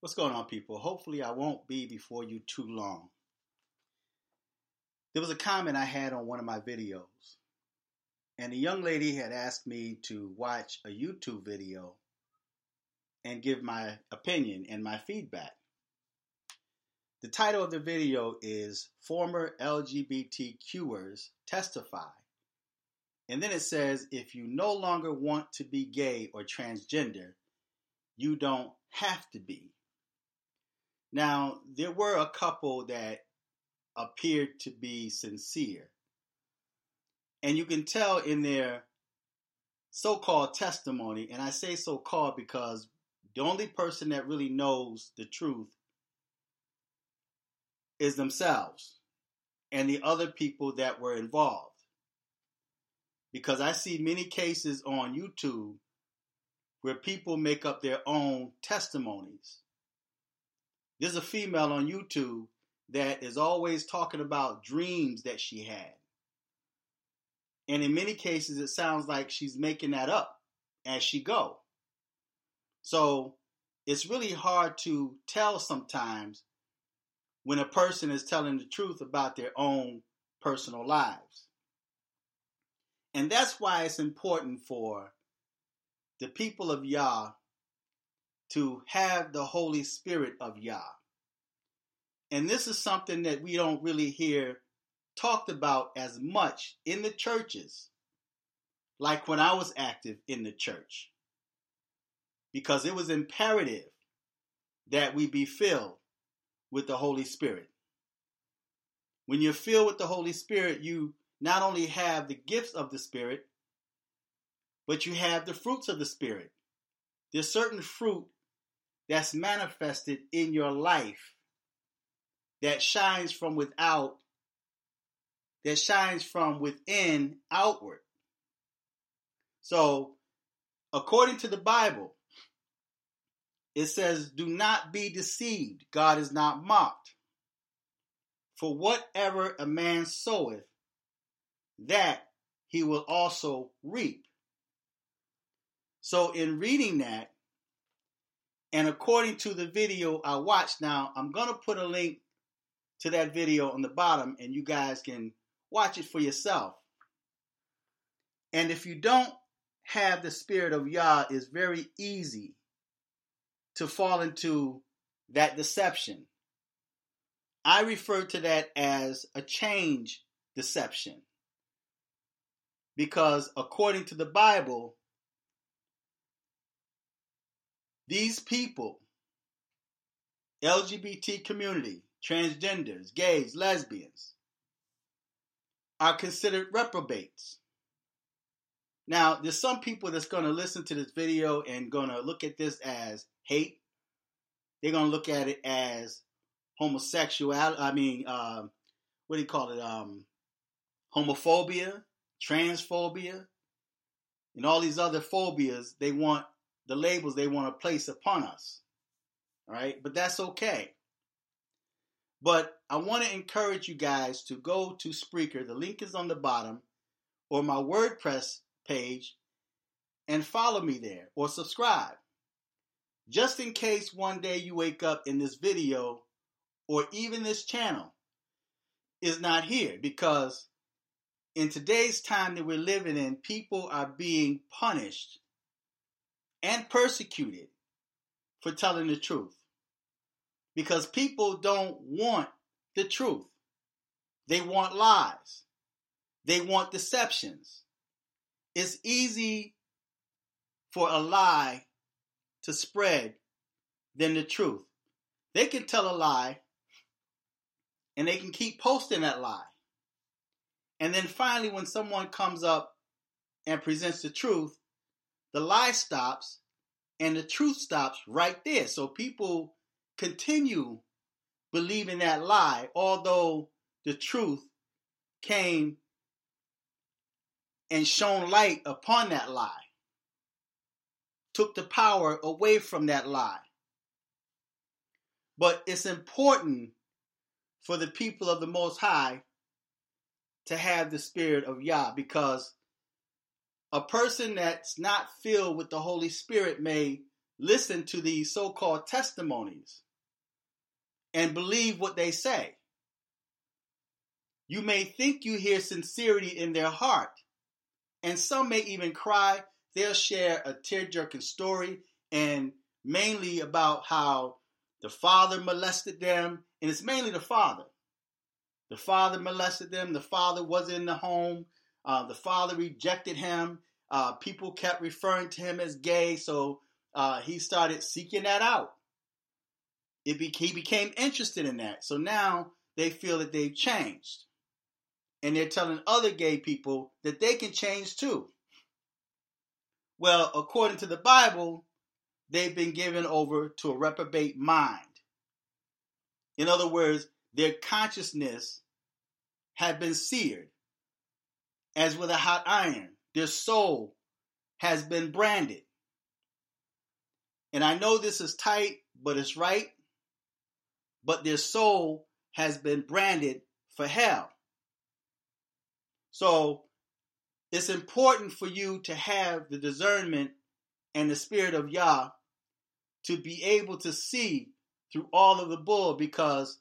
What's going on, people? Hopefully, I won't be before you too long. There was a comment I had on one of my videos, and a young lady had asked me to watch a YouTube video and give my opinion and my feedback. The title of the video is Former LGBTQers Testify. And then it says, if you no longer want to be gay or transgender, you don't have to be. Now, there were a couple that appeared to be sincere. And you can tell in their so called testimony, and I say so called because the only person that really knows the truth is themselves and the other people that were involved. Because I see many cases on YouTube where people make up their own testimonies. There's a female on YouTube that is always talking about dreams that she had. And in many cases it sounds like she's making that up as she go. So it's really hard to tell sometimes when a person is telling the truth about their own personal lives. And that's why it's important for the people of Yah to have the Holy Spirit of Yah. And this is something that we don't really hear talked about as much in the churches, like when I was active in the church, because it was imperative that we be filled with the Holy Spirit. When you're filled with the Holy Spirit, you not only have the gifts of the Spirit, but you have the fruits of the Spirit. There's certain fruit that's manifested in your life that shines from without, that shines from within outward. So, according to the Bible, it says, Do not be deceived. God is not mocked. For whatever a man soweth, that he will also reap. So, in reading that, and according to the video I watched, now I'm going to put a link to that video on the bottom and you guys can watch it for yourself. And if you don't have the spirit of Yah, it's very easy to fall into that deception. I refer to that as a change deception. Because according to the Bible, these people, LGBT community, transgenders, gays, lesbians, are considered reprobates. Now, there's some people that's going to listen to this video and going to look at this as hate. They're going to look at it as homosexuality. I mean, uh, what do you call it? Um, homophobia, transphobia, and all these other phobias. They want the labels they want to place upon us. All right, but that's okay. But I want to encourage you guys to go to Spreaker. The link is on the bottom, or my WordPress page, and follow me there or subscribe. Just in case one day you wake up in this video or even this channel is not here because in today's time that we're living in, people are being punished and persecuted for telling the truth because people don't want the truth. They want lies. They want deceptions. It's easy for a lie to spread than the truth. They can tell a lie and they can keep posting that lie. And then finally, when someone comes up and presents the truth, the lie stops and the truth stops right there. So people continue believing that lie, although the truth came and shone light upon that lie, took the power away from that lie. But it's important for the people of the Most High to have the spirit of Yah because a person that's not filled with the Holy Spirit may listen to these so called testimonies and believe what they say. You may think you hear sincerity in their heart, and some may even cry. They'll share a tear jerking story and mainly about how the father molested them, and it's mainly the father. The father molested them, the father was in the home, uh, the father rejected him. Uh, people kept referring to him as gay, so uh, he started seeking that out. It be- he became interested in that. So now they feel that they've changed. And they're telling other gay people that they can change too. Well, according to the Bible, they've been given over to a reprobate mind. In other words, their consciousness had been seared as with a hot iron. Their soul has been branded. And I know this is tight, but it's right. But their soul has been branded for hell. So it's important for you to have the discernment and the spirit of Yah to be able to see through all of the bull because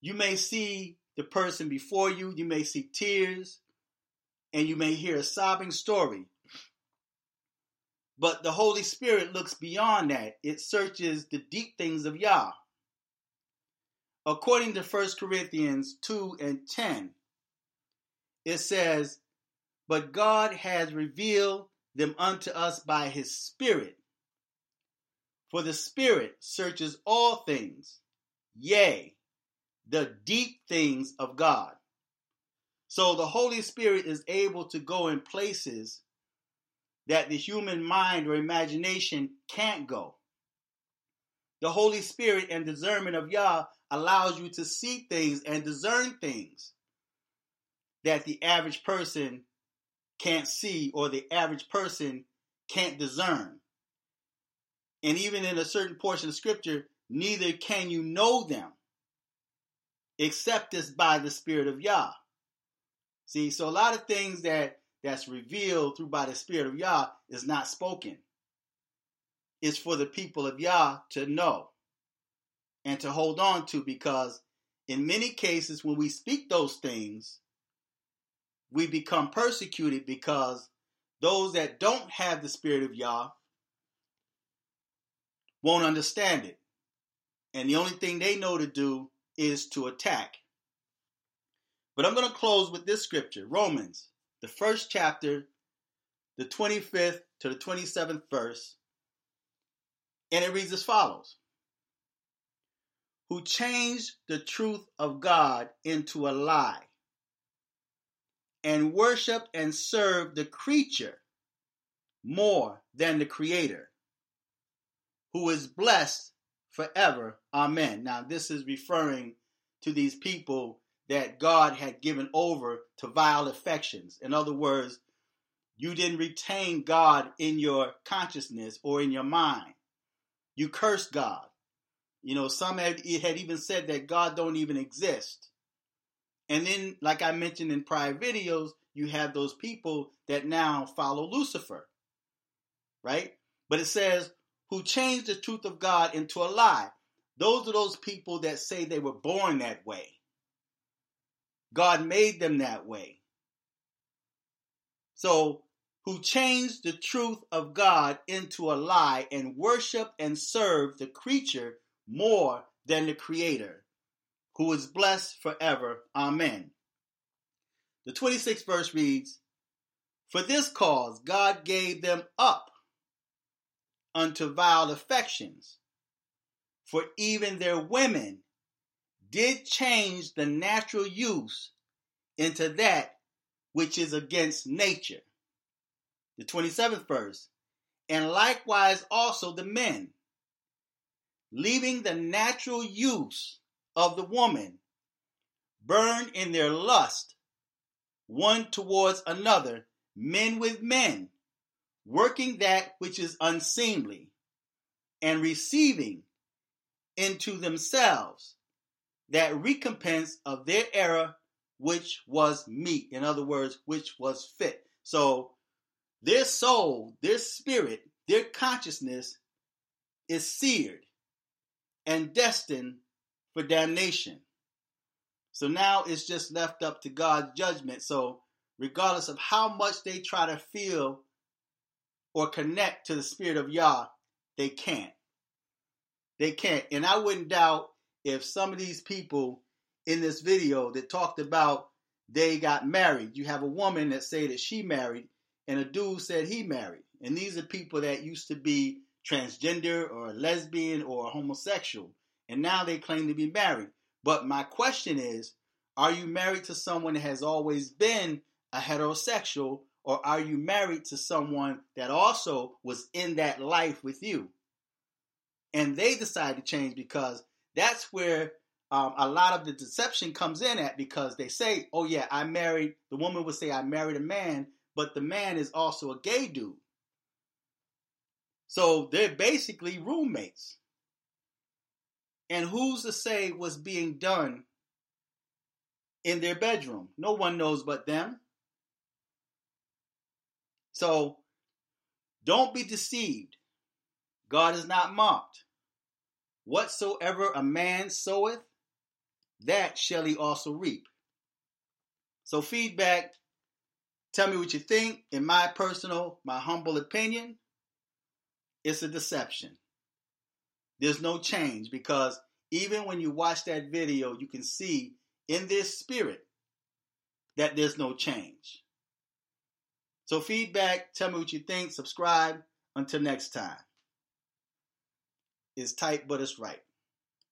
you may see the person before you, you may see tears, and you may hear a sobbing story. But the Holy Spirit looks beyond that. It searches the deep things of Yah. According to 1 Corinthians 2 and 10, it says, But God has revealed them unto us by his Spirit. For the Spirit searches all things, yea, the deep things of God. So the Holy Spirit is able to go in places that the human mind or imagination can't go. The Holy Spirit and discernment of Yah allows you to see things and discern things that the average person can't see or the average person can't discern. And even in a certain portion of scripture, neither can you know them except this by the Spirit of Yah. See, so a lot of things that that's revealed through by the Spirit of Yah is not spoken. It's for the people of Yah to know and to hold on to because in many cases when we speak those things, we become persecuted because those that don't have the Spirit of Yah won't understand it. And the only thing they know to do is to attack. But I'm going to close with this scripture Romans, the first chapter, the 25th to the 27th verse. And it reads as follows Who changed the truth of God into a lie and worshiped and served the creature more than the creator, who is blessed forever. Amen. Now, this is referring to these people that God had given over to vile affections. In other words, you didn't retain God in your consciousness or in your mind. You cursed God. You know, some had, had even said that God don't even exist. And then, like I mentioned in prior videos, you have those people that now follow Lucifer, right? But it says, who changed the truth of God into a lie. Those are those people that say they were born that way. God made them that way. So, who changed the truth of God into a lie and worship and serve the creature more than the creator, who is blessed forever. Amen. The 26th verse reads, For this cause God gave them up unto vile affections, for even their women did change the natural use into that which is against nature. The 27th verse. And likewise also the men, leaving the natural use of the woman, burn in their lust one towards another, men with men, working that which is unseemly, and receiving into themselves that recompense of their error which was meet. In other words, which was fit. So their soul, their spirit, their consciousness is seared and destined for damnation. So now it's just left up to God's judgment. So, regardless of how much they try to feel or connect to the Spirit of Yah, they can't. They can't. And I wouldn't doubt if some of these people in this video that talked about they got married, you have a woman that say that she married and a dude said he married. And these are people that used to be transgender or lesbian or homosexual. And now they claim to be married. But my question is are you married to someone that has always been a heterosexual, or are you married to someone that also was in that life with you? And they decide to change because that's where um, a lot of the deception comes in at because they say, oh, yeah, I married, the woman would say, I married a man, but the man is also a gay dude. So they're basically roommates. And who's to say what's being done in their bedroom? No one knows but them. So don't be deceived. God is not mocked. Whatsoever a man soweth, that shall he also reap. So, feedback Tell me what you think. In my personal, my humble opinion, it's a deception. There's no change because even when you watch that video, you can see in this spirit that there's no change. So, feedback, tell me what you think, subscribe. Until next time. It's tight, but it's right.